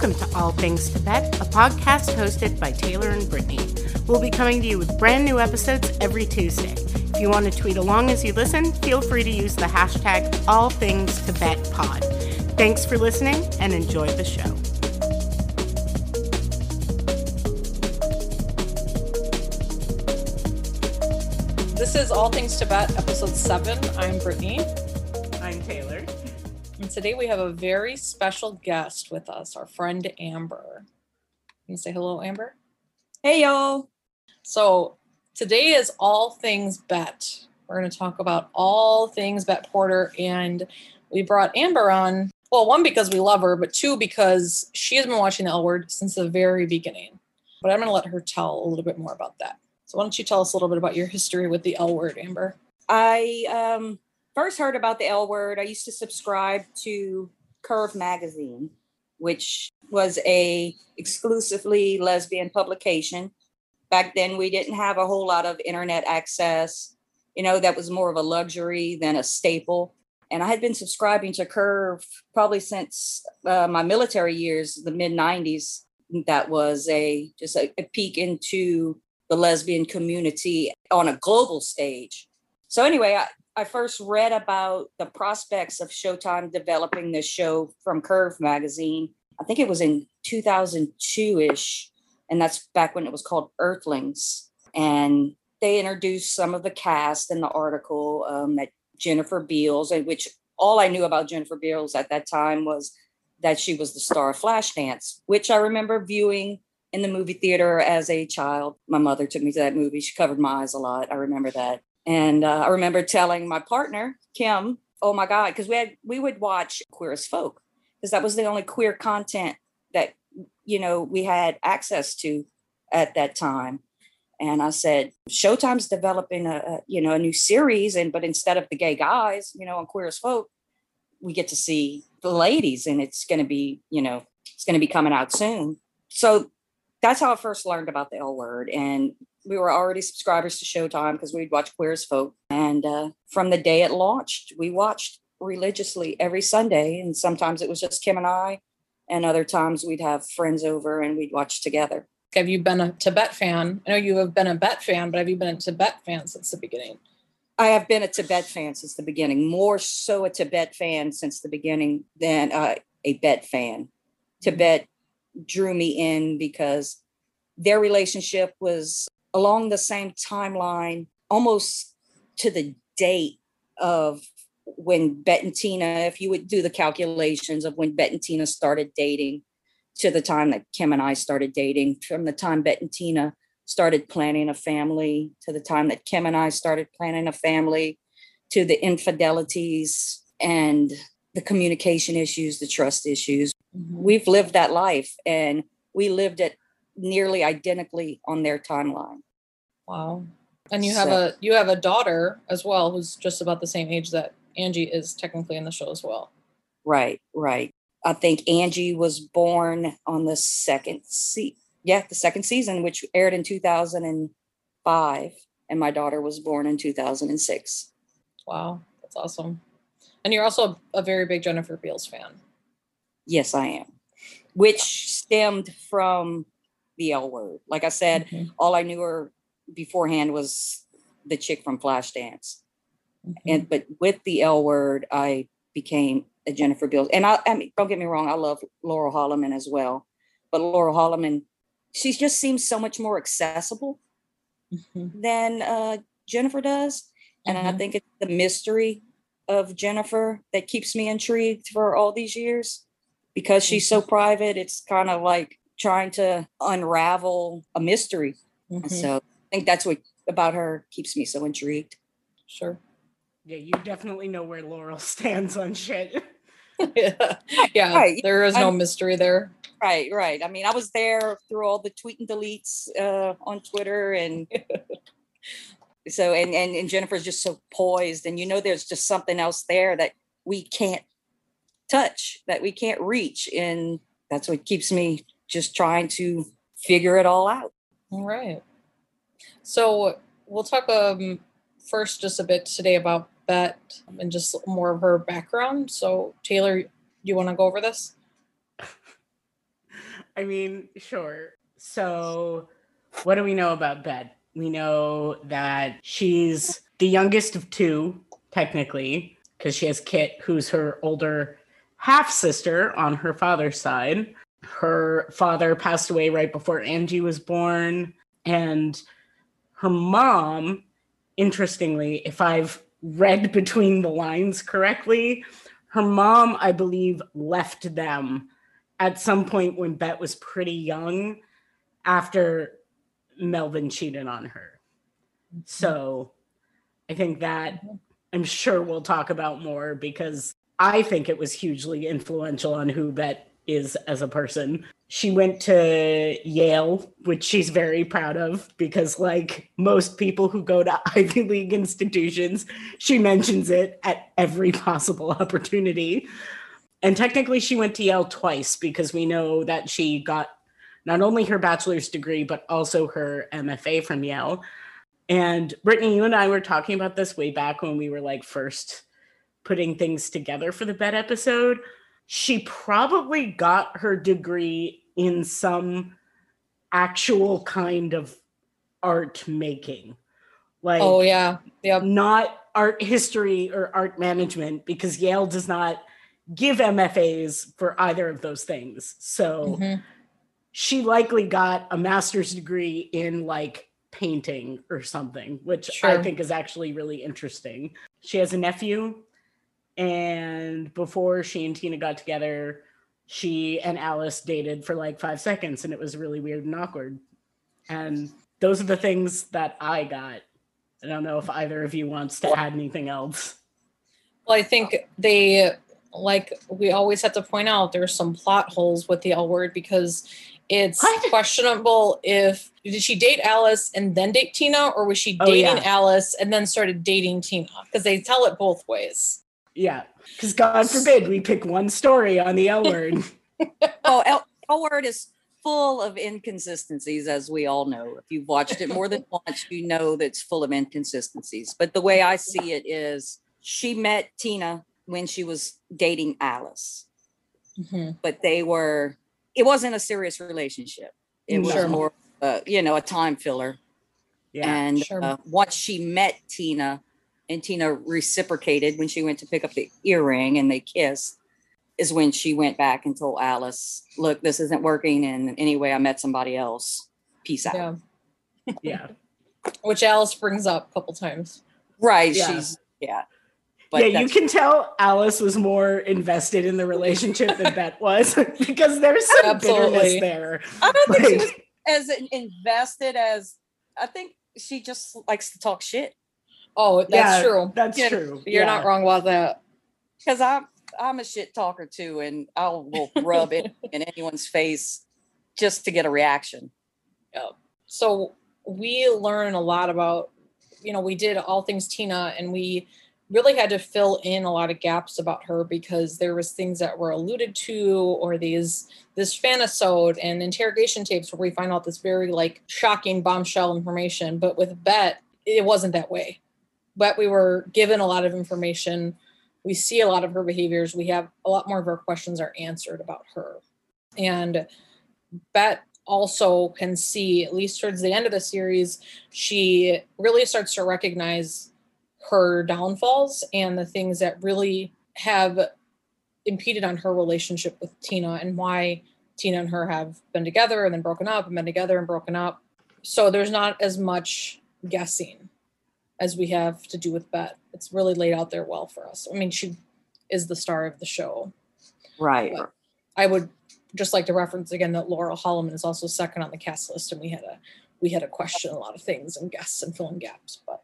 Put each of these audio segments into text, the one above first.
Welcome to All Things Tibette, a podcast hosted by Taylor and Brittany. We'll be coming to you with brand new episodes every Tuesday. If you want to tweet along as you listen, feel free to use the hashtag AllThingsTibettePod. Thanks for listening and enjoy the show. This is All Things Tibette, episode seven. I'm Brittany. I'm Taylor. And today we have a very special guest with us, our friend Amber. Can you say hello, Amber? Hey, y'all. So today is All Things Bette. We're going to talk about all things Bette Porter. And we brought Amber on, well, one, because we love her, but two, because she has been watching the L Word since the very beginning. But I'm going to let her tell a little bit more about that. So why don't you tell us a little bit about your history with the L Word, Amber? I um, first heard about the L Word. I used to subscribe to Curve magazine, which was a exclusively lesbian publication. Back then, we didn't have a whole lot of internet access. You know, that was more of a luxury than a staple. And I had been subscribing to Curve probably since uh, my military years, the mid '90s. That was a just a, a peek into the lesbian community on a global stage. So anyway, I, I first read about the prospects of Showtime developing this show from Curve magazine. I think it was in 2002-ish, and that's back when it was called Earthlings. And they introduced some of the cast in the article um, that Jennifer Beals, and which all I knew about Jennifer Beals at that time was that she was the star of Flashdance, which I remember viewing in the movie theater as a child. My mother took me to that movie. She covered my eyes a lot. I remember that. And uh, I remember telling my partner, Kim, oh my God, because we had we would watch Queer as Folk, because that was the only queer content that you know we had access to at that time. And I said, Showtime's developing a, a you know a new series, and but instead of the gay guys, you know, on Queer as Folk, we get to see the ladies, and it's going to be you know it's going to be coming out soon. So that's how I first learned about the L word. And we were already subscribers to Showtime because we'd watch Queer as Folk. And uh, from the day it launched, we watched religiously every Sunday. And sometimes it was just Kim and I, and other times we'd have friends over and we'd watch together. Have you been a Tibette fan? I know you have been a Bette fan, but have you been a Tibette fan since the beginning? I have been a Tibette fan since the beginning, more so a Tibette fan since the beginning than uh, a Bette fan. Tibette drew me in because their relationship was along the same timeline, almost to the date of when Bette and Tina, if you would do the calculations of when Bette and Tina started dating to the time that Kim and I started dating, from the time Bette and Tina started planning a family to the time that Kim and I started planning a family to the infidelities and the communication issues, the trust issues. Mm-hmm. We've lived that life and we lived it nearly identically on their timeline. Wow. And you have so, a you have a daughter as well who's just about the same age that Angie is technically in the show as well. Right, right. I think Angie was born on the second se- yeah, the second season which aired in 2005 and my daughter was born in 2006. Wow, that's awesome. And you're also a very big Jennifer Beals fan. Yes, I am. Which stemmed from the L word. Like I said, mm-hmm. all I knew her beforehand was the chick from Flashdance. Mm-hmm. And but with the L word, I became a Jennifer Beals. And I, I mean, don't get me wrong, I love Laurel Holloman as well. But Laurel Holloman, she just seems so much more accessible mm-hmm. than uh, Jennifer does. And I mm-hmm. think it's the mystery of Jennifer that keeps me intrigued for all these years because she's so mm-hmm. private. It's kind of like trying to unravel a mystery. Mm-hmm. So I think that's what about her keeps me so intrigued. Sure. Yeah, you definitely know where Laurel stands on shit. yeah, yeah right. there is no I'm, mystery there. Right, right. I mean, I was there through all the tweet and deletes uh, on Twitter and so and, and and jennifer's just so poised and you know there's just something else there that we can't touch that we can't reach and that's what keeps me just trying to figure it all out all right so we'll talk um first just a bit today about Bette and just more of her background so taylor do you want to go over this I mean, sure. So, what do we know about Bette? We know that she's the youngest of two, technically, because she has Kit, who's her older half sister on her father's side. Her father passed away right before Angie was born. And her mom, interestingly, if I've read between the lines correctly, her mom, I believe, left them at some point when Bette was pretty young after Melvin cheated on her. So I think that I'm sure we'll talk about more because I think it was hugely influential on who Bette is as a person. She went to Yale, which she's very proud of because, like most people who go to Ivy League institutions, she mentions it at every possible opportunity. And technically, she went to Yale twice because we know that she got not only her bachelor's degree, but also her MFA from Yale. And Brittany, you and I were talking about this way back when we were like first putting things together for the Bette episode. She probably got her degree in some actual kind of art making. Like, oh, yeah. Yep. Not art history or art management because Yale does not give MFAs for either of those things. So mm-hmm. she likely got a master's degree in like painting or something, which sure. I think is actually really interesting. She has a nephew, and before she and Tina got together, she and Alice dated for like five seconds, and it was really weird and awkward. And those are the things that I got. I don't know if either of you wants to add anything else. Well, I think they like we always have to point out there's some plot holes with the L word because it's what? questionable if did she date Alice and then date Tina, or was she oh, dating oh, yeah. Alice and then started dating Tina? Because they tell it both ways. Yeah, because God forbid we pick one story on the L word. oh, L, L word is full of inconsistencies, as we all know. If you've watched it more than once, you know that it's full of inconsistencies. But the way I see it is she met Tina when she was dating Alice. Mm-hmm. But they were, it wasn't a serious relationship. It was sure. more, uh, you know, a time filler. Yeah, and sure. uh, once she met Tina, and Tina reciprocated when she went to pick up the earring and they kissed, is when she went back and told Alice, "Look, this isn't working, and anyway, I met somebody else. Peace out." Yeah, yeah. Which Alice brings up a couple times. Right. Yeah. She's yeah. But yeah, you can tell Alice was more invested in the relationship than Bette was because there's some Absolutely. bitterness there. I don't think she was as invested as I think she just likes to talk shit. Oh, that's yeah, true. That's you true. You're yeah. not wrong about that. Because I'm I'm a shit talker too, and I will rub it in anyone's face just to get a reaction. Yeah. So we learn a lot about, you know, we did all things Tina, and we really had to fill in a lot of gaps about her because there was things that were alluded to or these this fanisode and interrogation tapes where we find out this very like shocking bombshell information but with Bette it wasn't that way but we were given a lot of information. We see a lot of her behaviors. We have a lot more of our questions are answered about her. And Bette also can see at least towards the end of the series she really starts to recognize her downfalls and the things that really have impeded on her relationship with Tina and why Tina and her have been together and then broken up and been together and broken up. So there's not as much guessing as we have to do with Bette. It's really laid out there well for us. I mean, she is the star of the show. Right. But I would just like to reference again that Laurel Holloman is also second on the cast list, and we had a we had to question a lot of things and guess and fill in gaps. But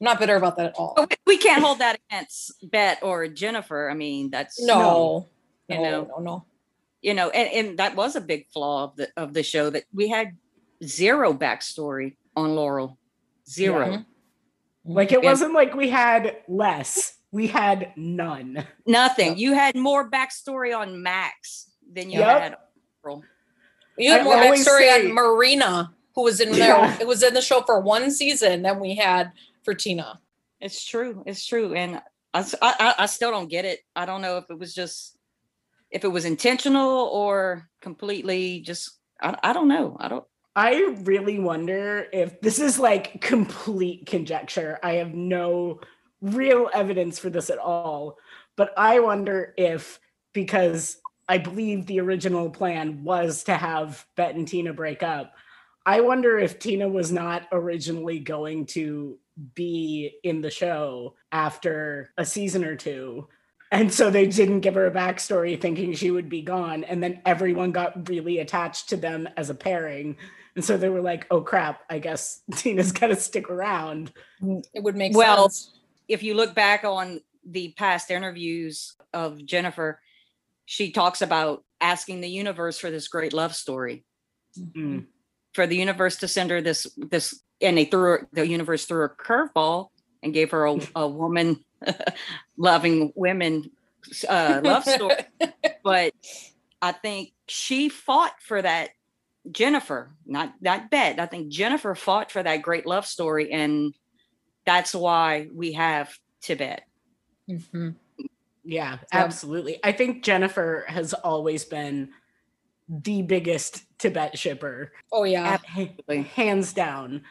I'm not bitter about that at all. we can't hold that against Bette or Jennifer. I mean, that's no, you no, know, no, no. You know, and, and that was a big flaw of the of the show that we had zero backstory on Laurel. Zero. Yeah. Like it wasn't like we had less. We had none. Nothing. You had more backstory on Max than you yep. had Laurel. You had I more backstory say, on Marina, who was in there. Yeah. It was in the show for one season. Then we had for Tina. It's true. It's true. And I, I, I still don't get it. I don't know if it was just, if it was intentional or completely just I, I don't know. I don't I really wonder if this is like complete conjecture. I have no real evidence for this at all. But I wonder if, because I believe the original plan was to have Bette and Tina break up, I wonder if Tina was not originally going to be in the show after a season or two. And so they didn't give her a backstory thinking she would be gone. And then everyone got really attached to them as a pairing. And so they were like, oh crap, I guess Tina's got to stick around. It would make sense. Well, sense. if you look back on the past interviews of Jennifer, she talks about asking the universe for this great love story, Mm. for the universe to send her this this, and they threw the universe threw a curveball and gave her a, a woman loving women uh, love story. but I think she fought for that. Jennifer, not not Bette. I think Jennifer fought for that great love story, and that's why we have Tibette. Mhm. Yeah, Yeah. absolutely. I think Jennifer has always been the biggest Tibette shipper, Oh yeah. Absolutely. hands down.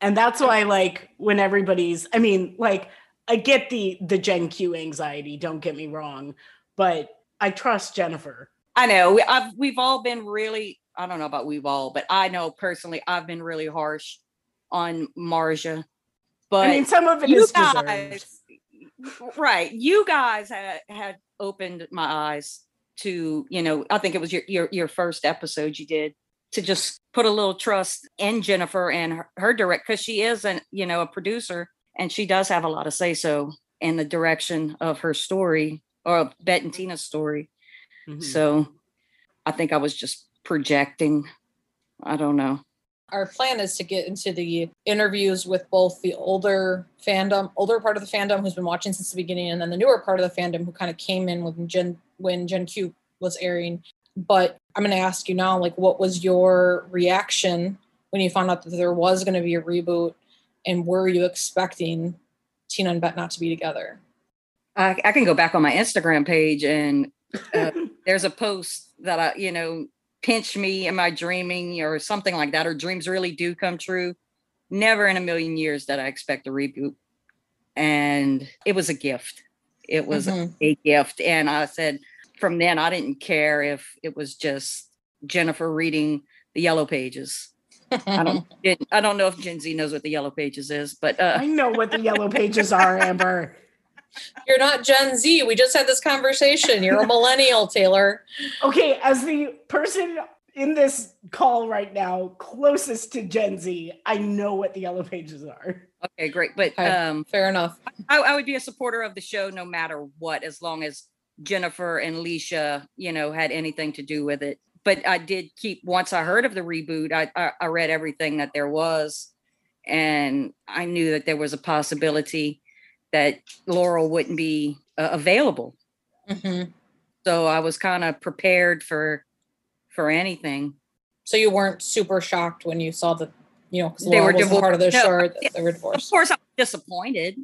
And that's why, like, when everybody's, I mean, like, I get the the Gen Q anxiety. Don't get me wrong, but I trust Jennifer. I know we, I've, we've all been really. I don't know about we've all, but I know personally I've been really harsh on Marja. But I mean, some of it you is deserved. guys, right? You guys had had opened my eyes to, you know, I think it was your your your first episode you did to just put a little trust in Jennifer and her, her direct because she is an you know a producer and she does have a lot of say so in the direction of her story or of Bette and Tina's story. Mhm. So I think I was just projecting. I don't know. Our plan is to get into the interviews with both the older fandom, older part of the fandom who's been watching since the beginning, and then the newer part of the fandom who kind of came in when Gen when Gen Q was airing. But I'm going to ask you now, like, what was your reaction when you found out that there was going to be a reboot, and were you expecting Tina and Bette not to be together? I, I can go back on my Instagram page and uh, there's a post that I, you know, pinch me, am I dreaming or something like that, or dreams really do come true. Never in a million years did I expect a reboot. And it was a gift. It was Mhm. a gift. And I said, from then, I didn't care if it was just Jennifer reading the yellow pages. I don't, I don't know if Gen Z knows what the yellow pages is, but uh, I know what the yellow pages are, Amber. You're not Gen Z. We just had this conversation. You're a millennial, Taylor. Okay, as the person in this call right now closest to Gen Z, I know what the yellow pages are. okay, great. But um, Fair enough. I, I would be a supporter of the show no matter what, as long as Jennifer and Leisha, you know, had anything to do with it. But I did keep once I heard of the reboot, I I, I read everything that there was, and I knew that there was a possibility that Laurel wouldn't be uh, available. Mhm. So I was kind of prepared for for anything. So you weren't super shocked when you saw that, you know, They were wasn't part of the divorced. show No, that they were Of course, I was disappointed.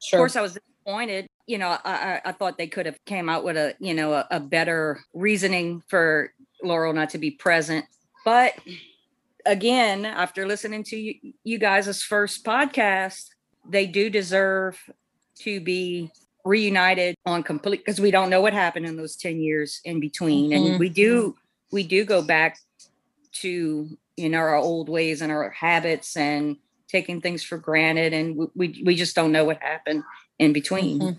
Sure. Of course, I was disappointed. You know, I, I, I thought they could have came out with a, you know, a, a better reasoning for Laurel not to be present. But again, after listening to you, you guys' first podcast, they do deserve to be reunited on complete because we don't know what happened in those 10 years in between. Mhm. And we do, we do go back to, you know, our old ways and our habits and taking things for granted. And we, we, we just don't know what happened in between. Mhm.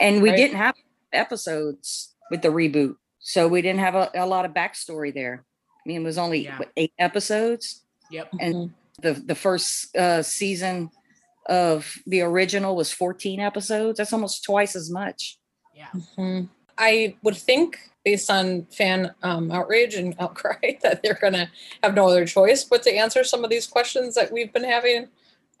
And we Right. didn't have episodes with the reboot. So we didn't have a, a lot of backstory there. I mean, it was only Yeah. what, eight episodes. Yep. And Mhm. the the first uh, season of the original was 14 episodes. That's almost twice as much. Yeah. Mhm. I would think, based on fan um, outrage and outcry, that they're going to have no other choice but to answer some of these questions that we've been having.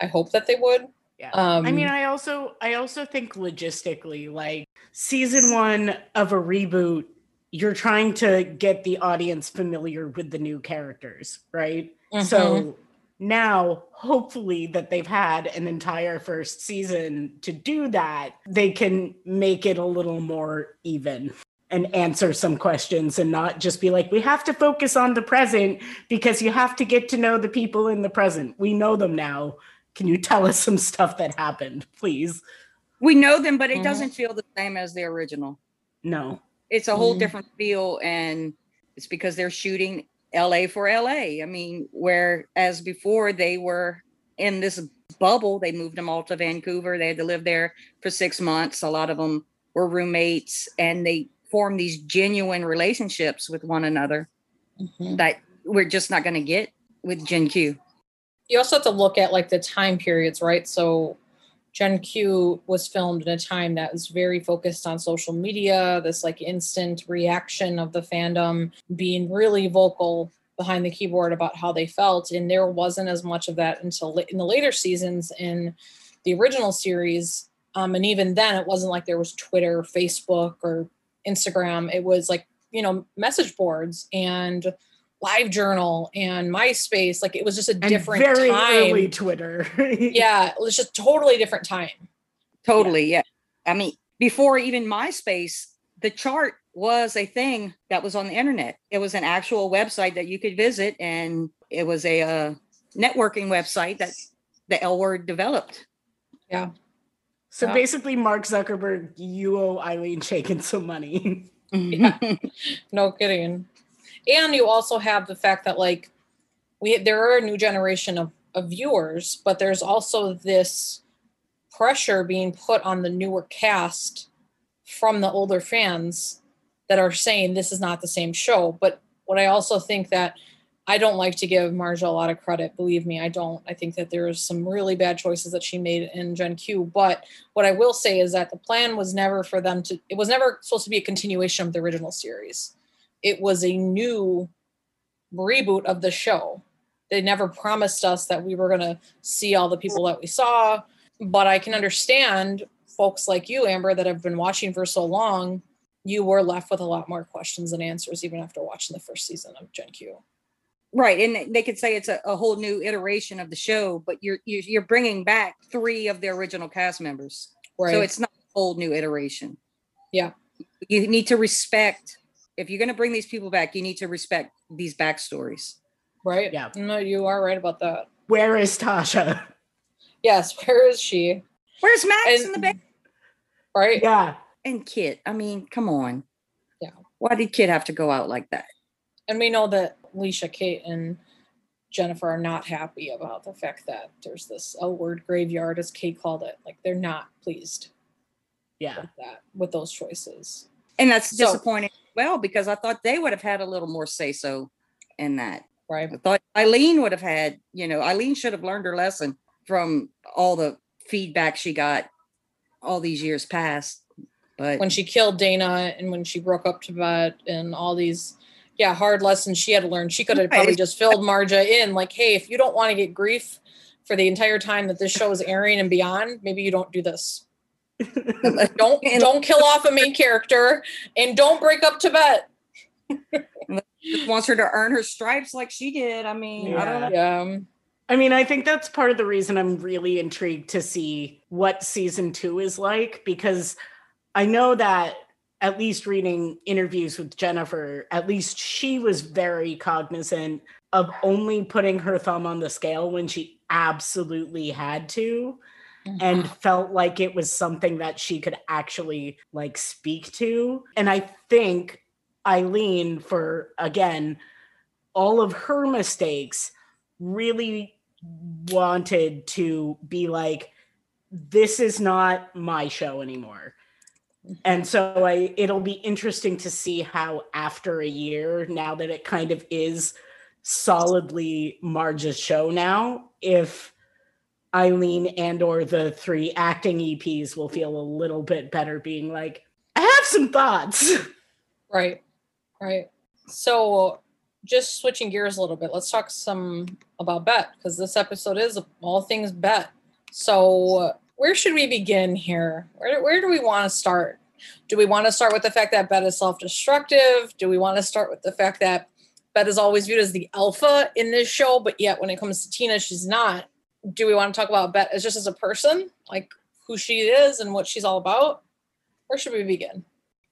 I hope that they would. Yeah. Um, I mean, I also I also think logistically, like season one of a reboot, you're trying to get the audience familiar with the new characters, right? mhm. So now, hopefully, that they've had an entire first season to do that, they can make it a little more even and answer some questions and not just be like, we have to focus on the present because you have to get to know the people in the present. We know them now. Can you tell us some stuff that happened, please? We know them, but it Mhm. doesn't feel the same as the original. No. It's a whole Mhm. different feel, and it's because they're shooting LA for LA. I mean, whereas before they were in this bubble, they moved them all to Vancouver. They had to live there for six months. A lot of them were roommates, and they formed these genuine relationships with one another Mhm. that we're just not going to get with Gen Q. you also have to look at like the time periods, right? So Gen Q was filmed in a time that was very focused on social media, this like instant reaction of the fandom being really vocal behind the keyboard about how they felt. And there wasn't as much of that until in the later seasons in the original series. Um, and even then, it wasn't like there was Twitter, Facebook, or Instagram. It was like, you know, message boards and live journal and MySpace. Like it was just a And different very time. early Twitter. Yeah, it was just totally different time. Totally, yeah. I mean, before even MySpace, the chart was a thing that was on the internet. It was an actual website that you could visit, and it was a uh, networking website that the L word developed. Yeah. So Yeah. basically, Mark Zuckerberg, you owe Ilene Chaiken some money. Yeah. No kidding. And you also have the fact that like we there are a new generation of, of viewers, but there's also this pressure being put on the newer cast from the older fans that are saying this is not the same show. But what I also think that I don't like to give Marja a lot of credit. Believe me, I don't. I think that there's some really bad choices that she made in Gen Q. But what I will say is that the plan was never for them to, it was never supposed to be a continuation of the original series. It was a new reboot of the show. They never promised us that we were going to see all the people that we saw. But I can understand folks like you, Amber, that have been watching for so long. You were left with a lot more questions than answers, even after watching the first season of Gen Q. right, and they could say it's a, a whole new iteration of the show, but you're you're, you're bringing back three of the original cast members, Right. so it's not a whole new iteration. Yeah. you need to respect. If you're going to bring these people back, you need to respect these backstories. right. Yeah. No, you are right about that. Where is Tasha? Yes. Where is she? Where's Max And- in the back? Right. Yeah. And Kit. I mean, come on. Yeah. Why did Kit have to go out like that? and we know that Leisha, Kate, and Jennifer are not happy about the fact that there's this L word graveyard, as Kate called it. Like they're not pleased Yeah. with that, with those choices. And that's So- disappointing. Well, because I thought they would have had a little more say so in that. Right. I thought Ilene would have had, you know, Ilene should have learned her lesson from all the feedback she got all these years past. But When she killed Dana and when she broke up to bed and all these, yeah, hard lessons she had to learn. She could have Right. probably just filled Marja in, like, hey, if you don't want to get grief for the entire time that this show is airing and beyond, maybe you don't do this. Don't And- don't kill off a main character and don't break up Tibette. wants her to earn her stripes like she did. I mean, I don't know. Yeah. um, I mean, I think that's part of the reason I'm really intrigued to see what season two is like because I know that at least reading interviews with Jennifer, at least she was very cognizant of only putting her thumb on the scale when she absolutely had to and mm-hmm. felt like it was something that she could actually like speak to. And I think Ilene, for again, all of her mistakes, really wanted to be like, this is not my show anymore. Mm-hmm. And so I it'll be interesting to see how after a year, now that it kind of is solidly Marja's show now, if Ilene and or the three acting EPs will feel a little bit better being like, I have some thoughts. Right. Right. So just switching gears a little bit, let's talk some about Bette because this episode is all things Bette. So where should we begin here? Where, where do we want to start? Do we want to start with the fact that Bette is self-destructive? Do we want to start with the fact that Bette is always viewed as the alpha in this show, but yet when it comes to Tina, she's not? Do we want to talk about Bette as just as a person, like who she is and what she's all about? Where should we begin?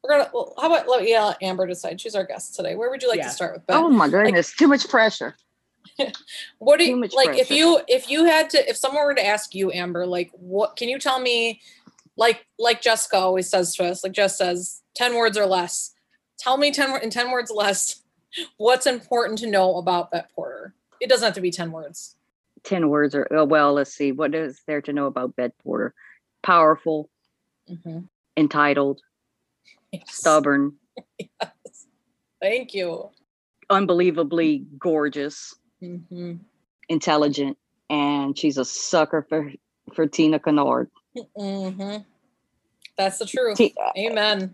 we're gonna. Well, how about let yeah, let Amber decide? She's our guest today. Where would you like Yeah. to start with? Bette? Oh my goodness, too much pressure. what do you much like? If you if you had to, if someone were to ask you, Amber, like, what can you tell me? Like like Jessica always says to us, like Jess says, ten words or less. Tell me ten wo- in ten words less. What's important to know about Bette Porter? It doesn't have to be ten words. 10 words or, oh, well, let's see. What is there to know about Bette Porter? Powerful, Mhm. entitled, Yes. stubborn, Thank you. unbelievably gorgeous, hmm intelligent, and she's a sucker for, for Tina Kennard. hmm That's the truth. Ti- Amen.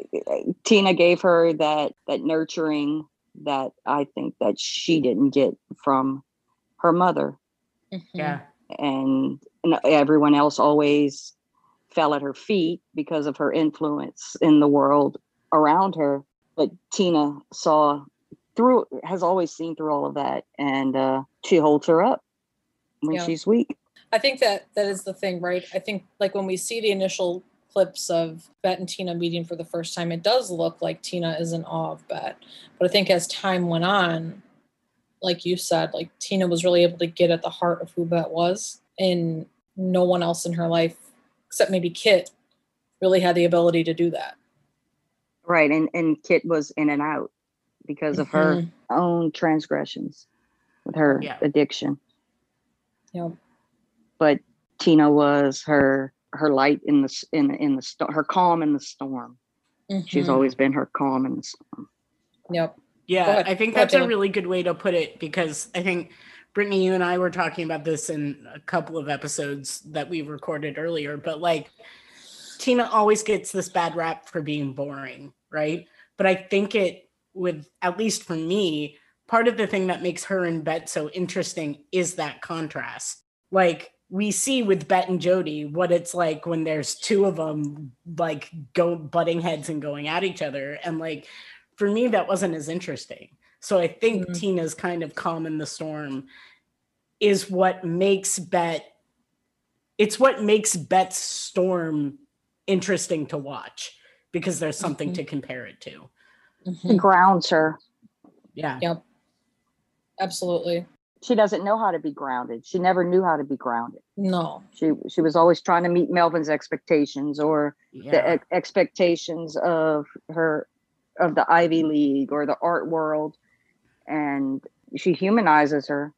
Tina gave her that that nurturing that I think that she didn't get from her mother. Mhm. Yeah. and, and everyone else always fell at her feet because of her influence in the world around her but tina saw through has always seen through all of that and uh, she holds her up when Yeah. she's weak I think that that is the thing, right? I think like when we see the initial clips of Bette and Tina meeting for the first time, it does look like Tina is in awe of Bette. But I think as time went on, like you said, like Tina was really able to get at the heart of who Bette was, and no one else in her life, except maybe Kit, really had the ability to do that. right and and kit was in and out because of her Mhm. own transgressions with her Yeah. addiction Yep. but tina was her her light in the s- in in the sto- her calm in the storm she's Mhm. always been her calm in the storm Yep. Yeah, ahead. I think ahead, that's a really good way to put it because I think Brittany, you and I were talking about this in a couple of episodes that we recorded earlier, but like Tina always gets this bad rap for being boring, right? But I think it with at least for me, part of the thing that makes her and Bette so interesting is that contrast. Like we see with Bette and Jodi what it's like when there's two of them like go butting heads and going at each other and like for me that wasn't as interesting so i think Mhm. tina's kind of calm in the storm is what makes Bette it's what makes Bette's storm interesting to watch because there's something Mhm. to compare it to it grounds her yeah Yep. Absolutely. she doesn't know how to be grounded. She never knew how to be grounded. No. She she was always trying to meet Melvin's expectations or the yeah ex- expectations of her of the Ivy League or the art world, and she humanizes her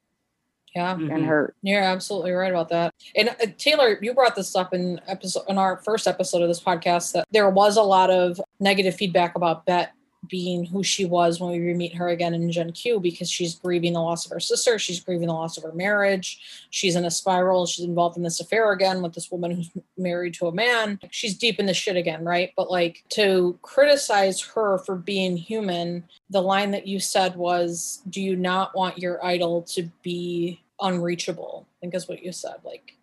Yeah. and Mhm. her. You're absolutely right about that. And uh, Taylor, you brought this up in episode in our first episode of this podcast that there was a lot of negative feedback about Bette being who she was when we meet her again in Gen Q because she's grieving the loss of her sister, she's grieving the loss of her marriage, she's in a spiral, she's involved in this affair again with this woman who's married to a man. She's deep in the shit again, right? But like to criticize her for being human, the line that you said was, "Do you not want your idol to be unreachable?" I think is what you said. Like,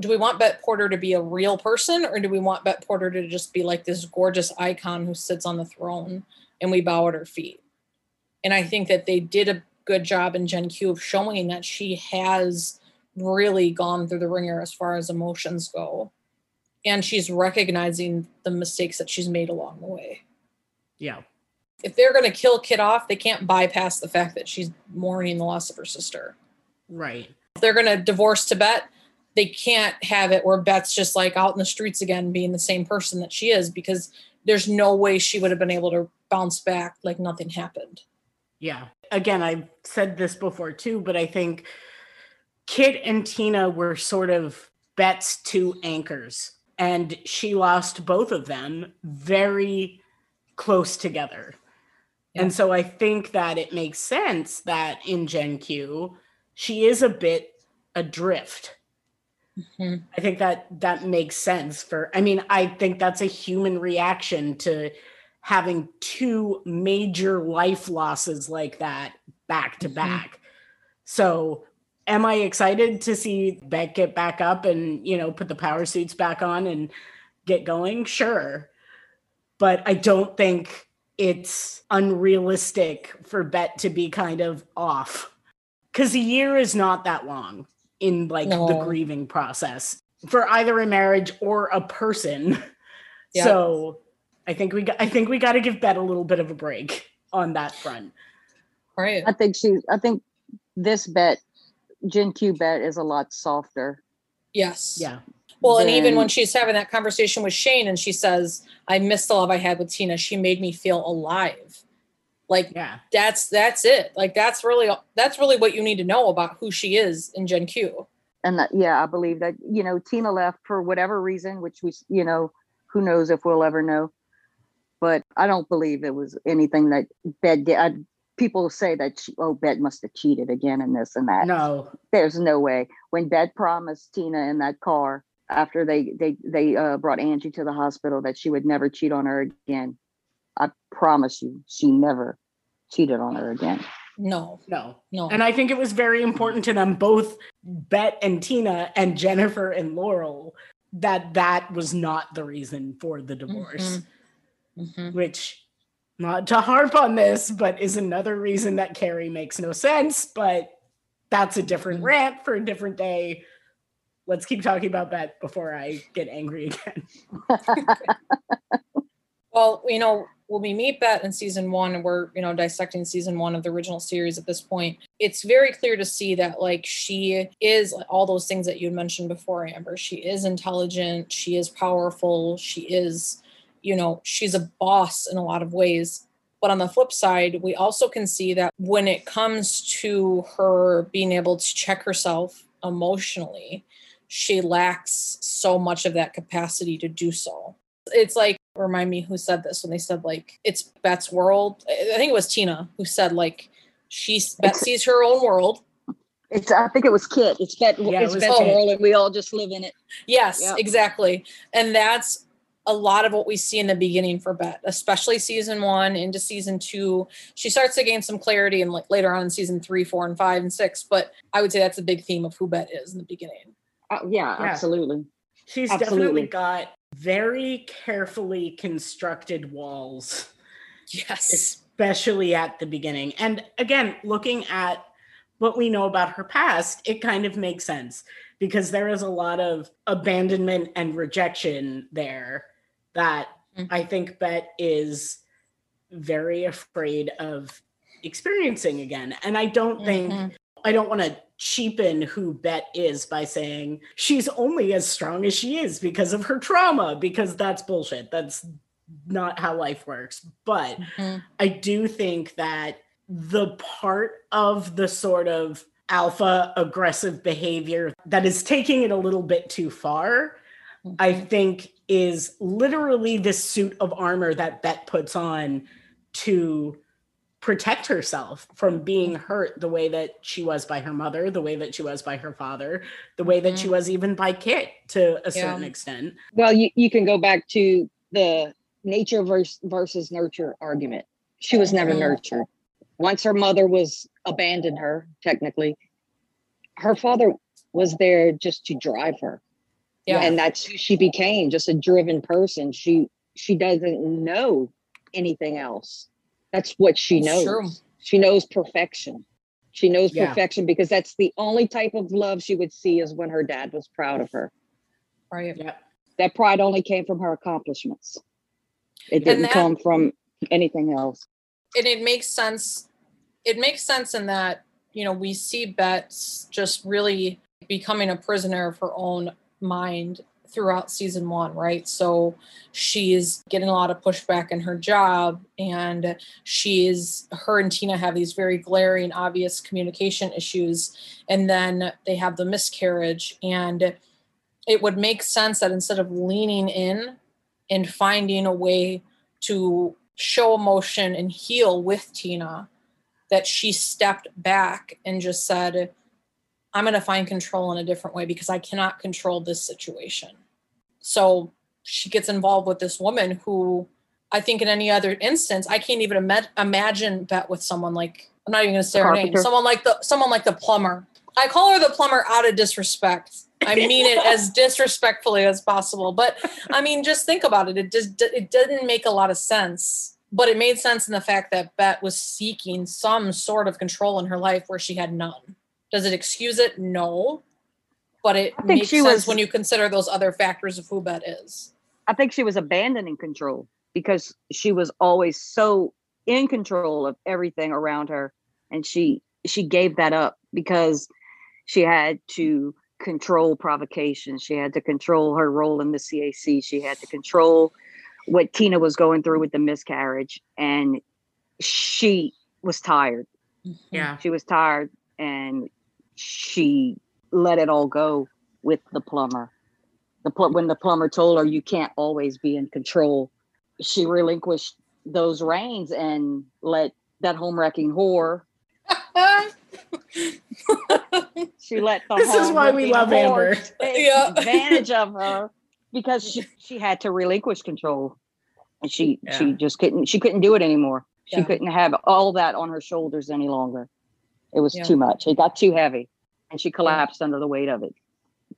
do we want Bette Porter to be a real person, or do we want Bette Porter to just be like this gorgeous icon who sits on the throne and we bow at her feet? And I think that they did a good job in Gen Q of showing that she has really gone through the ringer as far as emotions go. And she's recognizing the mistakes that she's made along the way yeah if they're going to kill Kit off, they can't bypass the fact that she's mourning the loss of her sister. right If they're going to divorce Tibette, they can't have it where Beth's just like out in the streets again, being the same person that she is, because there's no way she would have been able to bounce back like nothing happened. Yeah. Again, I've said this before too, but I think Kit and Tina were sort of Bette's two anchors, and she lost both of them very close together. Yeah. And so I think that it makes sense that in Gen Q, she is a bit adrift. Mhm. I think that that makes sense for I mean I think that's a human reaction to having two major life losses like that back to Mhm. back. So am I excited to see Beck get back up and you know put the power suits back on and get going? Sure. But I don't think it's unrealistic for Bette to be kind of off. Cause a year is not that long in like the grieving process for either a marriage or a person. So I think we got, I think we got to give Bette a little bit of a break on that front. Right. I think she. I think this Bette, Gen Q Bette, is a lot softer. Yes. Yeah. Well, and even when she's having that conversation with Shane and she says, I miss the love I had with Tina. She made me feel alive. Like Yeah. that's that's it. Like that's really that's really what you need to know about who she is in Gen Q. and that, yeah, I believe that you know Tina left for whatever reason, which we, you know, who knows if we'll ever know. But I don't believe it was anything that Bette did. I, people say that she, oh, Bette must have cheated again and this and that. No. There's no way. When Bette promised Tina in that car after they they they uh, brought Angie to the hospital that she would never cheat on her again, I promise you, she never cheated on her again. No, No. no. And I think it was very important to them both, Bette and Tina and Jennifer and Laurel, that that was not the reason for the divorce. Mhm. Which, not to harp on this, but is another reason that Carrie makes no sense. But that's a different Mhm. rant for a different day. Let's keep talking about Bette before I get angry again. Well, you know, when we meet Bette in season one, and we're, you know, dissecting season one of the original series at this point, it's very clear to see that, like, she is all those things that you had mentioned before, Amber. She is intelligent, she is powerful, she is, you know, she's a boss in a lot of ways. But on the flip side, we also can see that when it comes to her being able to check herself emotionally, she lacks so much of that capacity to do so. It's like, remind me who said this when they said, like, it's Bette's world. I I think it was Tina who said, like, she Bette It's- sees her own world. It's I think it was Kit. It's Bette. Yeah, it it's was Bette's Kit. world, and we all just live in it. Yes, Yep. exactly. And that's a lot of what we see in the beginning for Bette, especially season one into season two. She starts to gain some clarity and like later on in season three, four, and five and six. But I would say that's a big theme of who Bette is in the beginning. Uh, yeah, Yeah. absolutely. She's Absolutely. definitely got very carefully constructed walls. Yes. especially at the beginning. And again, looking at what we know about her past, it kind of makes sense because there is a lot of abandonment and rejection there that Mhm. I think Bette is very afraid of experiencing again. And I don't think Mhm. I don't want to cheapen who Bette is by saying she's only as strong as she is because of her trauma, because that's bullshit. That's not how life works. But Mhm. I do think that the part of the sort of alpha aggressive behavior that is taking it a little bit too far, I Mhm. think is literally this suit of armor that Bette puts on to protect herself from being hurt the way that she was by her mother, the way that she was by her father, the way that she was even by Kit to a certain Yeah. extent. Well, you, you can go back to the nature versus, versus nurture argument. She was never Mhm. nurtured. Once her mother was abandoned her, technically, her father was there just to drive her. Yeah. And that's who she became, just a driven person. She she doesn't know anything else. That's what she knows. true. She knows perfection. She knows Yeah. perfection because that's the only type of love she would see is when her dad was proud of her Right. Yeah. that pride only came from her accomplishments. It didn't that- come from anything else. and it makes sense it makes sense in that you know we see bets just really becoming a prisoner of her own mind throughout season one right? So she's getting a lot of pushback in her job and she's her and tina have these very glaring obvious communication issues and then they have the miscarriage and it would make sense that instead of leaning in and finding a way to show emotion and heal with Tina that she stepped back and just said, I'm going to find control in a different way because I cannot control this situation. So she gets involved with this woman who I think in any other instance, I can't even ima- imagine Bette with someone like, I'm not even going to say her name, someone like the, someone like the plumber. I call her the plumber out of disrespect. I mean it as disrespectfully as possible, but I mean, just think about it. It just it didn't make a lot of sense, but it made sense in the fact that Bette was seeking some sort of control in her life where she had none. Does it excuse it? No, but it I think makes she sense was- when you consider those other factors of who Bette is. I think she was abandoning control. because she was always so in control of everything around her and she she gave that up because she had to control provocation she had to control her role in the CAC she had to control what tina was going through with the miscarriage and she was tired Yeah. she was tired and she let it all go with the plumber the pl- when the plumber told her you can't always be in control she relinquished those reins and let that home wrecking whore she let the This is why we love whore Amber. take Yeah. advantage of her because she, she had to relinquish control and she Yeah. she just couldn't she couldn't do it anymore she Yeah. couldn't have all that on her shoulders any longer it was Yeah. too much it got too heavy and she collapsed under the weight of it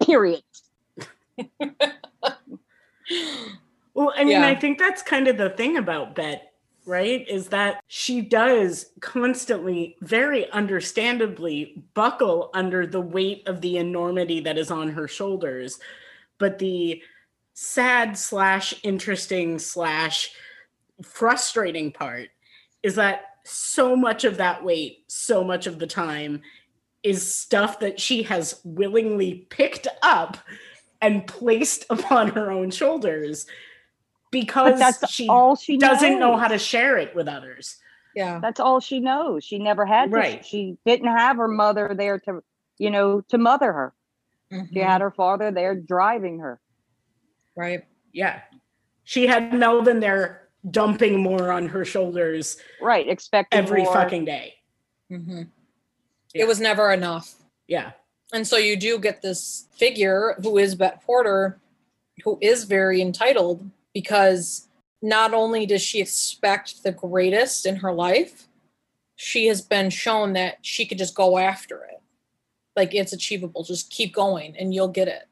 period Well, I mean, Yeah. I think that's kind of the thing about Bette, right? Is that she does constantly, very understandably, buckle under the weight of the enormity that is on her shoulders. But the sad slash interesting slash frustrating part is that so much of that weight, so much of the time, is stuff that she has willingly picked up and placed upon her own shoulders because but that's she all she doesn't know how to share it with others. yeah. that's all she knows she never had to, Right. she didn't have her mother there to you know to mother her she Mhm. had her father there driving her Right. Yeah. She had Melvin there dumping more on her shoulders right expecting every more. fucking day. hmm Yeah. It was never enough. Yeah. And so you do get this figure who is Bette Porter, who is very entitled because not only does she expect the greatest in her life, she has been shown that she could just go after it. Like it's achievable. Just keep going and you'll get it.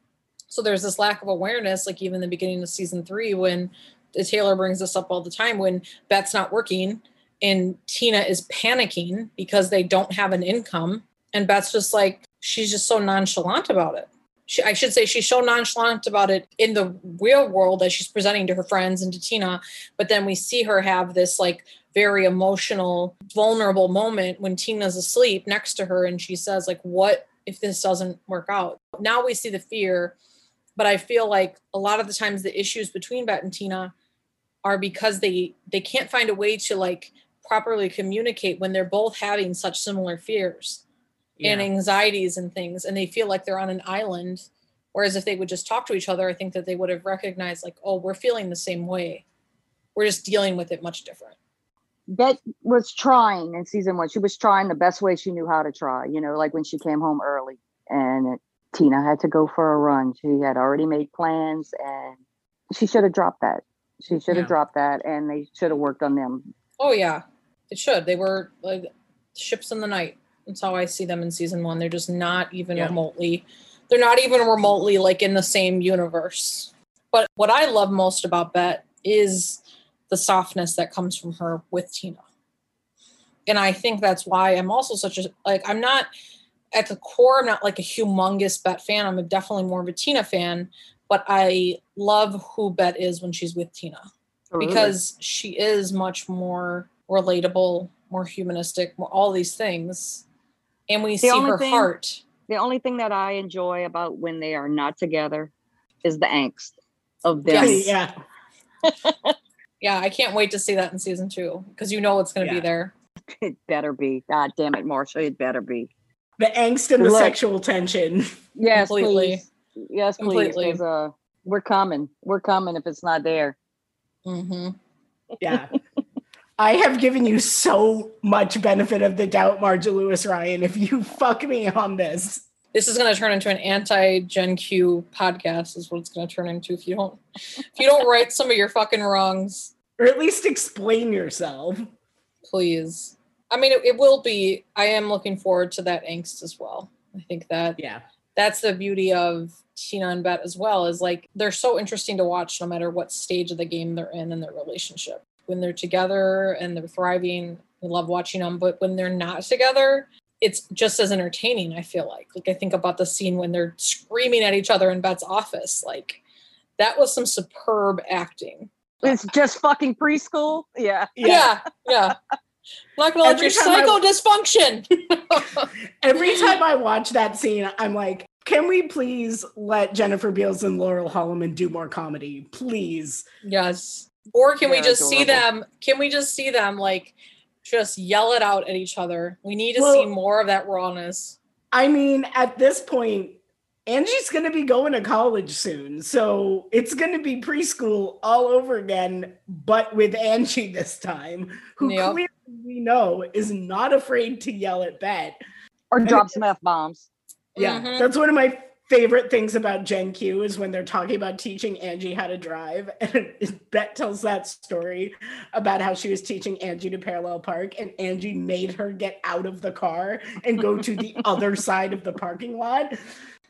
So there's this lack of awareness, like even in the beginning of season three, when Taylor brings this up all the time, when Bette's not working and Tina is panicking because they don't have an income. And Bette's just like, she's just so nonchalant about it. She, I should say she's so nonchalant about it in the real world that she's presenting to her friends and to Tina. But then we see her have this like very emotional, vulnerable moment when Tina's asleep next to her and she says, like, what if this doesn't work out? Now we see the fear, but I feel like a lot of the times the issues between Bette and Tina are because they they can't find a way to like properly communicate when they're both having such similar fears and anxieties and things and they feel like they're on an island whereas if they would just talk to each other i think that they would have recognized like oh we're feeling the same way we're just dealing with it much different Bette was trying in season one. She was trying the best way she knew how to try. You know, like when she came home early and it, Tina had to go for a run. She had already made plans and she should have dropped that. She should have Yeah. dropped that and they should have worked on them. oh yeah. It should. They were like ships in the night. That's how i see them in season one. They're just not even Yeah. remotely they're not even remotely like in the same universe. But what i love most about Bette is the softness that comes from her with tina. And i think that's why i'm also such a like i'm not at the core i'm not like a humongous Bette fan. I'm definitely more of a tina fan but i love who Bette is when she's with tina oh, because she is much more relatable more humanistic more all these things and we The see her thing- heart the only thing that I enjoy about when they are not together is the angst of them. Yes. yeah. yeah i can't wait to see that in season two because you know it's going to Yeah. be there It better be. God damn it, Marsha. It better be. The angst and the Look. sexual tension. Yes, Completely. please. Yes, please. Uh, we're coming. We're coming if it's not there. Mm-hmm. Yeah. I have given you so much benefit of the doubt, Marja Lewis Ryan. If you fuck me on this, this is going to turn into an anti Gen Q podcast. Is what it's going to turn into if you don't if you don't right some of your fucking wrongs. or at least explain yourself. Please, I mean it, it will be. I am looking forward to that angst as well. I think that Yeah. that's the beauty of Tina and Bette as well. Is like they're so interesting to watch no matter what stage of the game they're in in their relationship. When they're together and they're thriving, we love watching them. But when they're not together, it's just as entertaining. I feel like like I think about the scene when they're screaming at each other in Bette's office. Like that was some superb acting. It's just fucking preschool. Yeah. Yeah, yeah. I'm not gonna let your time I- psycho dysfunction. Every time I watch that scene, I'm like, can we please let Jennifer Beals and Laurel Holloman do more comedy? Please. yes. Or can we They're just see them? Can we just see them like just yell it out at each other? We need to Well- see more of that rawness. I mean, at this point, Angie's going to be going to college soon. So it's going to be preschool all over again, but with Angie this time, who Yep. clearly we know is not afraid to yell at Bette. Or drop some F bombs. Yeah, Mhm. that's one of my favorite things about Gen Q is when they're talking about teaching Angie how to drive. And Bette tells that story about how she was teaching Angie to parallel park, and Angie made her get out of the car and go to the other side of the parking lot.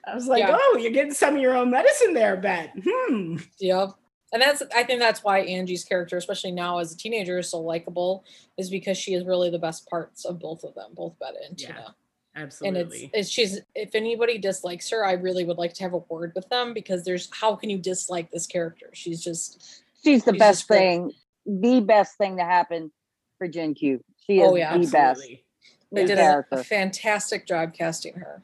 I was like, Yeah. oh, you're getting some of your own medicine there, Bette. Hmm. Yep. And that's I think that's why Angie's character, especially now as a teenager, is so likable, is because she is really the best parts of both of them, both Betta and Yeah, Tina. And it's, it's she's if anybody dislikes her, I really would like to have a word with them because there's how can you dislike this character? She's just She's the She's best thing, the best thing to happen for Gen Q. She oh, is Oh, yeah, the best. Absolutely. they did a, a fantastic job casting her.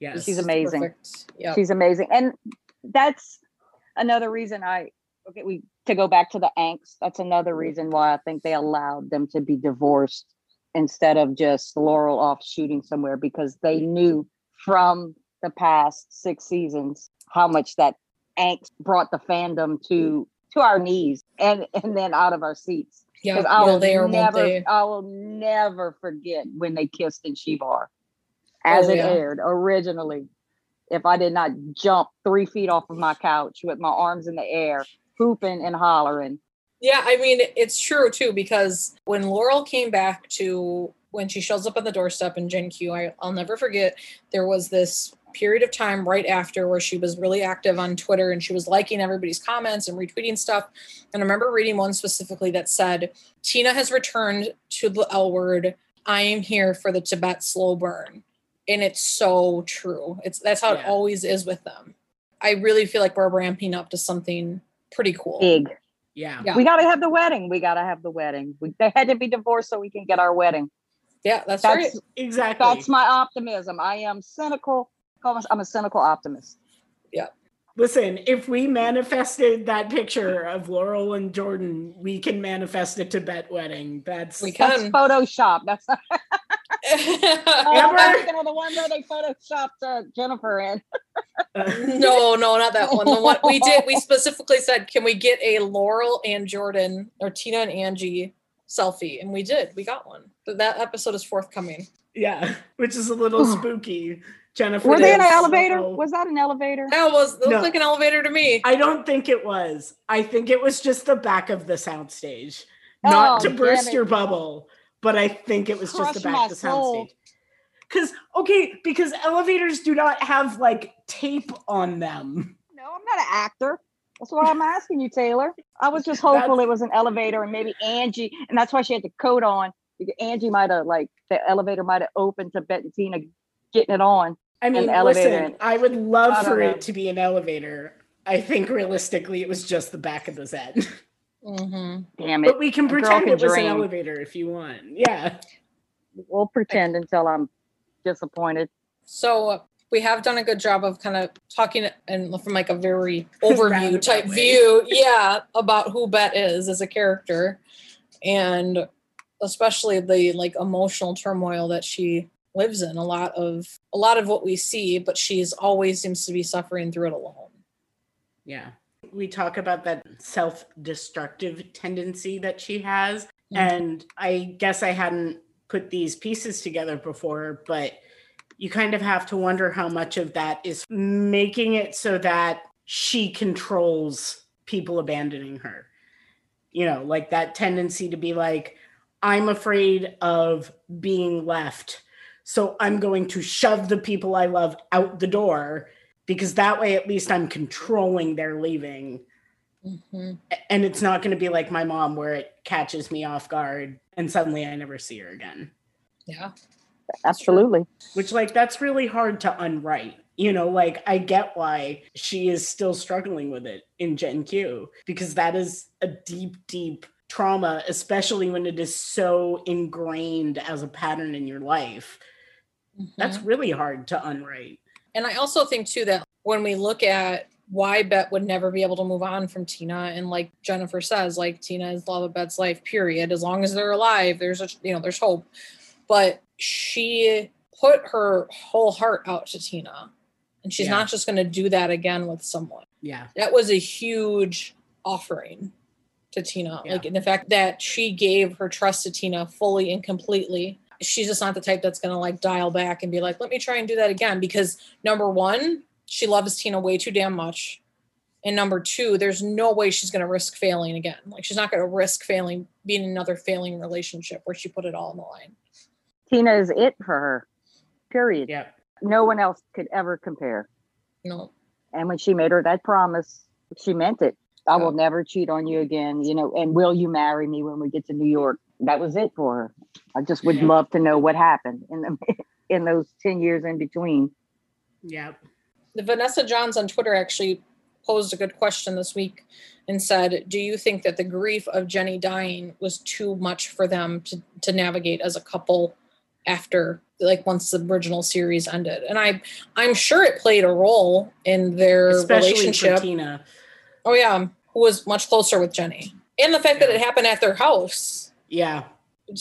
Yes. She's amazing. Perfect. Yeah. She's amazing. And that's another reason I okay, we to go back to the angst, that's another mm-hmm. reason why I think they allowed them to be divorced instead of just Laurel off shooting somewhere because they knew from the past six seasons how much that angst brought the fandom to to our knees and and then out of our seats. Yeah. I Will or never. I will never forget when they kissed in Shebar, as Oh, it yeah. aired originally. If I did not jump three feet off of my couch with my arms in the air, hooping and hollering, Yeah, I mean, it's true too, because when Laurel came back to when she shows up on the doorstep in Gen Q, I, I'll never forget there was this period of time right after where she was really active on Twitter and she was liking everybody's comments and retweeting stuff. And I remember reading one specifically that said, Tina has returned to the L word. I am here for the Tibette slow burn. And it's so true. It's that's how it always is with them. I really feel like we're ramping up to something pretty cool. big. Yeah. Yeah. We got to have the wedding. We got to have the wedding. We, they had to be divorced so we can get our wedding. Yeah, that's, That's right. Exactly. that's my optimism. I am cynical. I'm a cynical optimist. Yeah. Listen, if we manifested that picture of Laurel and Jordan, we can manifest a Tibette wedding. That's We That's can. Photoshop. That's Amber? I'm thinking of the one where they photoshopped uh, Jennifer in. no, no, not that one. The one we did, we specifically said, can we get a Laurel and Jordan or Tina and Angie selfie? And we did. We got one. But that episode is forthcoming. yeah, which is a little spooky. Jennifer, Were they in an elevator? so- Was that an elevator? That was it looked No. like an elevator to me. I don't think it was. I think it was just the back of the soundstage. Not Oh, to burst your bubble, but I think it was just the back of the soundstage. Because okay, because elevators do not have like tape on them. No, I'm not an actor. That's why I'm asking you, Taylor. I was just hopeful it was an elevator and maybe Angie, and that's why she had the coat on. because Angie might have like the elevator might have opened to Bette and Tina getting it on. I mean, listen, and- I would love I for know. it to be an elevator. I think realistically, it was just the back of the set. hmm Damn it. but we can pretend can it was an elevator if you want. Yeah. We'll pretend until I'm disappointed. So uh, we have done a good job of kind of talking and from like a very overview type view, yeah, about who Bette is as a character, and especially the like emotional turmoil that she lives in. A lot of a lot of what we see, but she's always seems to be suffering through it alone. Yeah. We talk about that self destructive tendency that she has. Mhm. And I guess I hadn't put these pieces together before, but you kind of have to wonder how much of that is making it so that she controls people abandoning her. You know, like that tendency to be like, I'm afraid of being left. So I'm going to shove the people I love out the door because that way at least I'm controlling their leaving. Mhm. And it's not going to be like my mom where it catches me off guard and suddenly I never see her again. Yeah. Absolutely. Which like that's really hard to unwrite. You know, like I get why she is still struggling with it in Gen Q because that is a deep, deep trauma, especially when it is so ingrained as a pattern in your life. That's Mhm. really hard to unwrite. And I also think too that when we look at why Bette would never be able to move on from Tina, and like Jennifer says, like Tina is love of Bette's life. Period. As long as they're alive, there's a you know there's hope. But she put her whole heart out to Tina, and she's Yeah. not just going to do that again with someone. Yeah. That was a huge offering to Tina. Yeah. Like in the fact that she gave her trust to Tina fully and completely. She's just not the type that's gonna like dial back and be like, let me try and do that again. Because number one, she loves Tina way too damn much. And number two, there's no way she's gonna risk failing again. Like she's not gonna risk failing, being in another failing relationship where she put it all on the line. Tina is it for her. Period. Yeah. No one else could ever compare. No. And when she made her that promise, she meant it. I will never cheat on you again, you know, and will you marry me when we get to New York? That was it for her. I just would Yeah. love to know what happened in the in those 10 years in between. Yeah. the Vanessa Johns on Twitter actually posed a good question this week and said, "Do you think that the grief of Jenny dying was too much for them to to navigate as a couple after like once the original series ended?" And I I'm sure it played a role in their Especially relationship. for Tina. Oh yeah, who was much closer with Jenny. And the fact that it happened at their house. Yeah.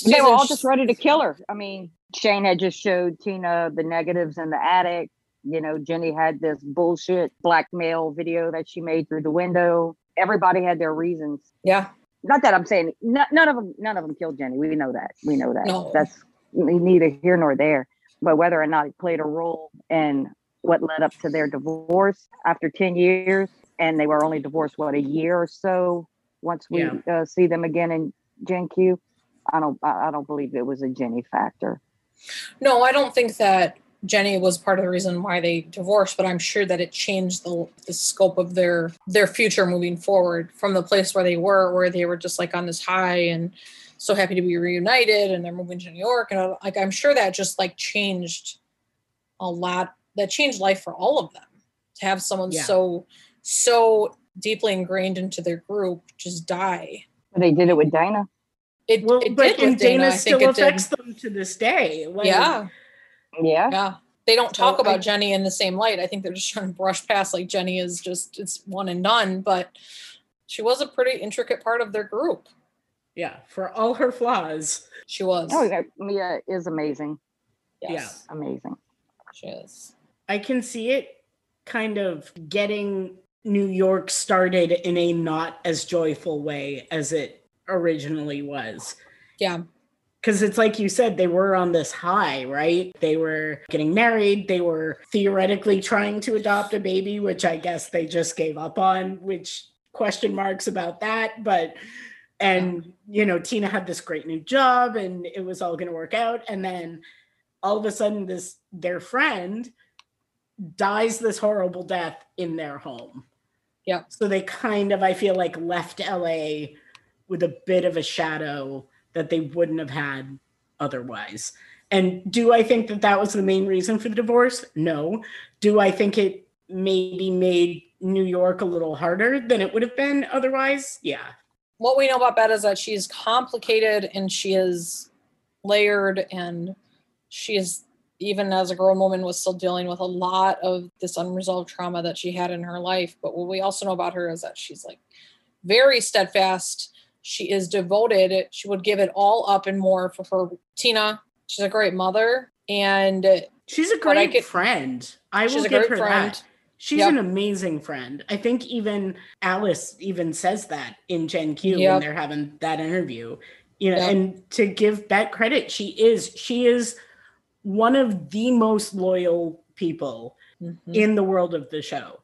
They were all Susan- just ready to kill her. I mean, Shane had just showed Tina the negatives in the attic. You know, Jenny had this bullshit blackmail video that she made through the window. Everybody had their reasons. Yeah. Not that I'm saying n- none of them. None of them killed Jenny. We know that. We know that. No. That's neither here nor there. But whether or not it played a role in what led up to their divorce after ten years, and they were only divorced what a year or so. Once we Yeah. uh, see them again in Gen Q, I don't. I I don't believe it was a Jenny factor. No, I don't think that Jenny was part of the reason why they divorced, but I'm sure that it changed the, the scope of their their future moving forward from the place where they were, where they were just like on this high and so happy to be reunited, and they're moving to New York, and like I'm sure that just like changed a lot. That changed life for all of them to have someone Yeah. so so deeply ingrained into their group just die. They did it with Dana. It, Well, it but did and Dana. Dana still it did. affects them to this day. Like, Yeah. Yeah. Yeah. They don't So talk about I- Jenny in the same light. I think they're just trying to brush past like Jenny is just it's one and done, but she was a pretty intricate part of their group. Yeah. For all her flaws. She was. Oh, yeah. Mia is amazing. yes, Amazing. she is. I can see it kind of getting New York started in a not as joyful way as it originally was. Yeah. Because it's like you said, they were on this high, right? They were getting married. They were theoretically trying to adopt a baby, which I guess they just gave up on, which question marks about that. But, and, you know, Tina had this great new job and it was all going to work out. And then all of a sudden, this, their friend dies this horrible death in their home. Yeah. So they kind of, I feel like, left LA with a bit of a shadow that they wouldn't have had otherwise. And do I think that that was the main reason for the divorce? No. Do I think it maybe made New York a little harder than it would have been otherwise? Yeah. What we know about Beth is that she's complicated and she is layered and she is even as a grown woman was still dealing with a lot of this unresolved trauma that she had in her life. But what we also know about her is that she's like very steadfast. She is devoted. She would give it all up and more for her Tina. She's a great mother and She's a But I great friend. I will give her friend. that. She's Yep. an amazing friend. I think even Alice even says that in Gen Q when they're having that interview. You know, Yep. and to give Bette credit, she is she is one of the most loyal people Mhm. in the world of the show.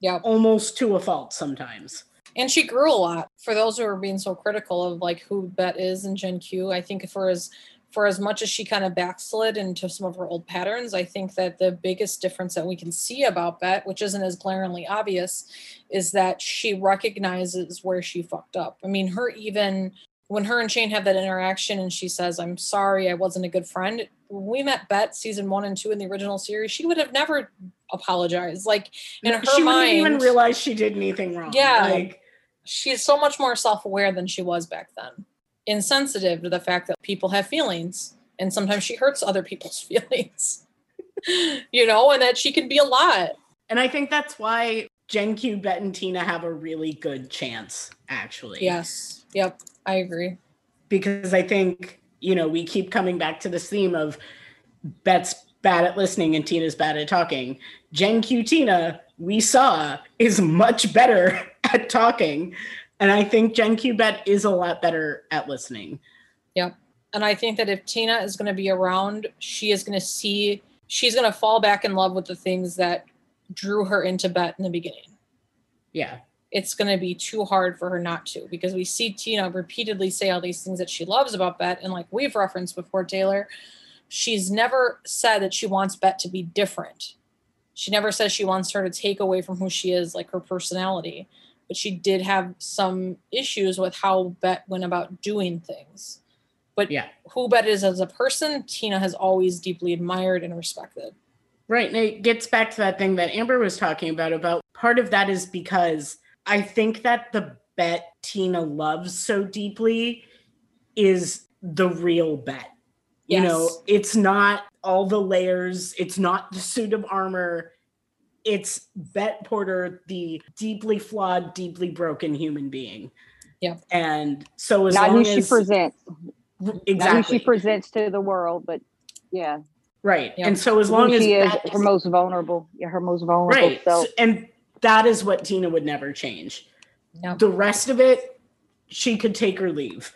yeah. Almost to a fault sometimes. And she grew a lot for those who are being so critical of like who Bette is in gen q i think for as for as much as she kind of backslid into some of her old patterns i think that the biggest difference that we can see about Bette which isn't as glaringly obvious is that she recognizes where she fucked up i mean her even when her and Shane have that interaction and she says, I'm sorry, I wasn't a good friend. When we met Bette season one and two in the original series, she would have never apologized. Like in her she mind, wouldn't even realize she did anything wrong. Yeah. Like, she's so much more self-aware than she was back then. Insensitive to the fact that people have feelings and sometimes she hurts other people's feelings. you know, and that she can be a lot. and I think that's why Gen Q, Bette, and Tina have a really good chance, actually. Yes. Yep. I agree. because I think, you know, we keep coming back to this theme of Bette's bad at listening and Tina's bad at talking. Gen Q Tina, we saw, is much better at talking. And I think Gen Q Bette is a lot better at listening. Yeah. And I think that if Tina is going to be around, she is going to see, she's going to fall back in love with the things that drew her into Bette in the beginning. Yeah. It's going to be too hard for her not to because we see Tina repeatedly say all these things that she loves about Bette. And like we've referenced before, Taylor, she's never said that she wants Bet to be different. She never says she wants her to take away from who she is, like her personality. But she did have some issues with how Bette went about doing things. But Yeah. who Bette is as a person, Tina has always deeply admired and respected. Right. And it gets back to that thing that Amber was talking about. About part of that is because I think that the Bette Tina loves so deeply is the real Bette. You know, it's not all the layers, it's not the suit of armor. It's Bette Porter, the deeply flawed, deeply broken human being. Yeah. And so as not who long she as presents, not who exactly she presents to the world, but yeah, right. Yeah. And so as who long as she is Bette her most vulnerable, yeah, her most vulnerable right self. So- and that is what tina would never change Yep. the rest of it she could take or leave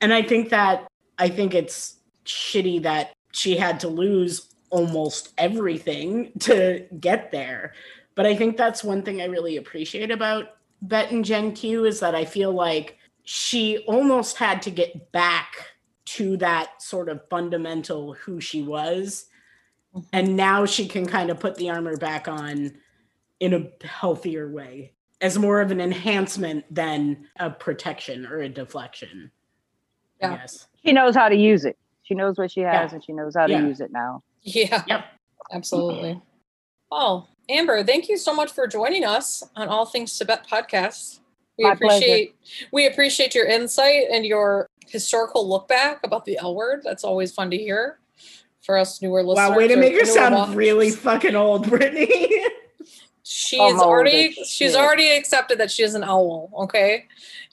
and i think that i think it's shitty that she had to lose almost everything to get there but i think that's one thing i really appreciate about Bette and gen q is that i feel like she almost had to get back to that sort of fundamental who she was mm-hmm. and now she can kind of put the armor back on in a healthier way as more of an enhancement than a protection or a deflection. Yeah. Yes. She knows how to use it. She knows what she has, Yeah. and she knows how to use it now. Yeah. Yep. Absolutely. Oh, Amber, thank you so much for joining us on All Things Tibette podcast. We My pleasure. appreciate we appreciate your insight and your historical look back about the L word. That's always fun to hear for us newer listeners. Wow, way to make her sound watchers. really fucking old, Brittany. She's I'm already she's shit. already accepted that she is an owl. Okay,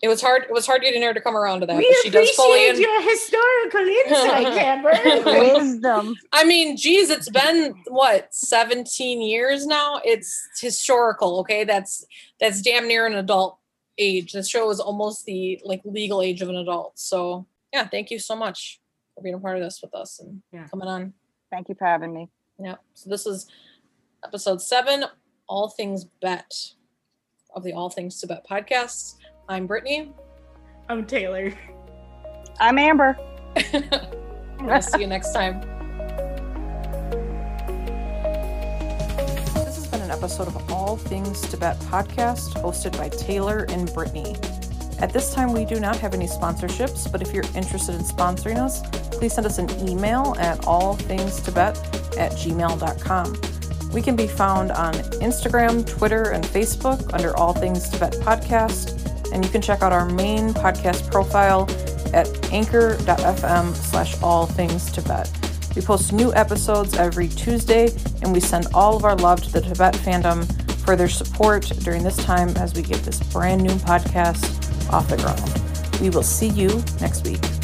it was hard. It was hard getting her to come around to that. we but she does fully. appreciate your historical insight, Amber. Wisdom. I mean, geez, it's been what 17 years now. It's historical. Okay, that's that's damn near an adult age. This show is almost the like legal age of an adult. So yeah, thank you so much for being a part of this with us and Yeah. coming on. Thank you for having me. Yeah. So this is episode seven, All Things Bette of the All Things Tibette podcast. I'm Brittany. I'm Taylor. I'm Amber. We'll see you next time. This has been an episode of All Things Tibette podcast hosted by Taylor and Brittany. At this time, we do not have any sponsorships, but if you're interested in sponsoring us, please send us an email at allthingstibette at gmail.com. We can be found on Instagram, Twitter, and Facebook under All Things Tibette Podcast. And you can check out our main podcast profile at anchor.fm slash all things Tibette. We post new episodes every Tuesday, and we send all of our love to the Tibette fandom for their support during this time as we get this brand new podcast off the ground. We will see you next week.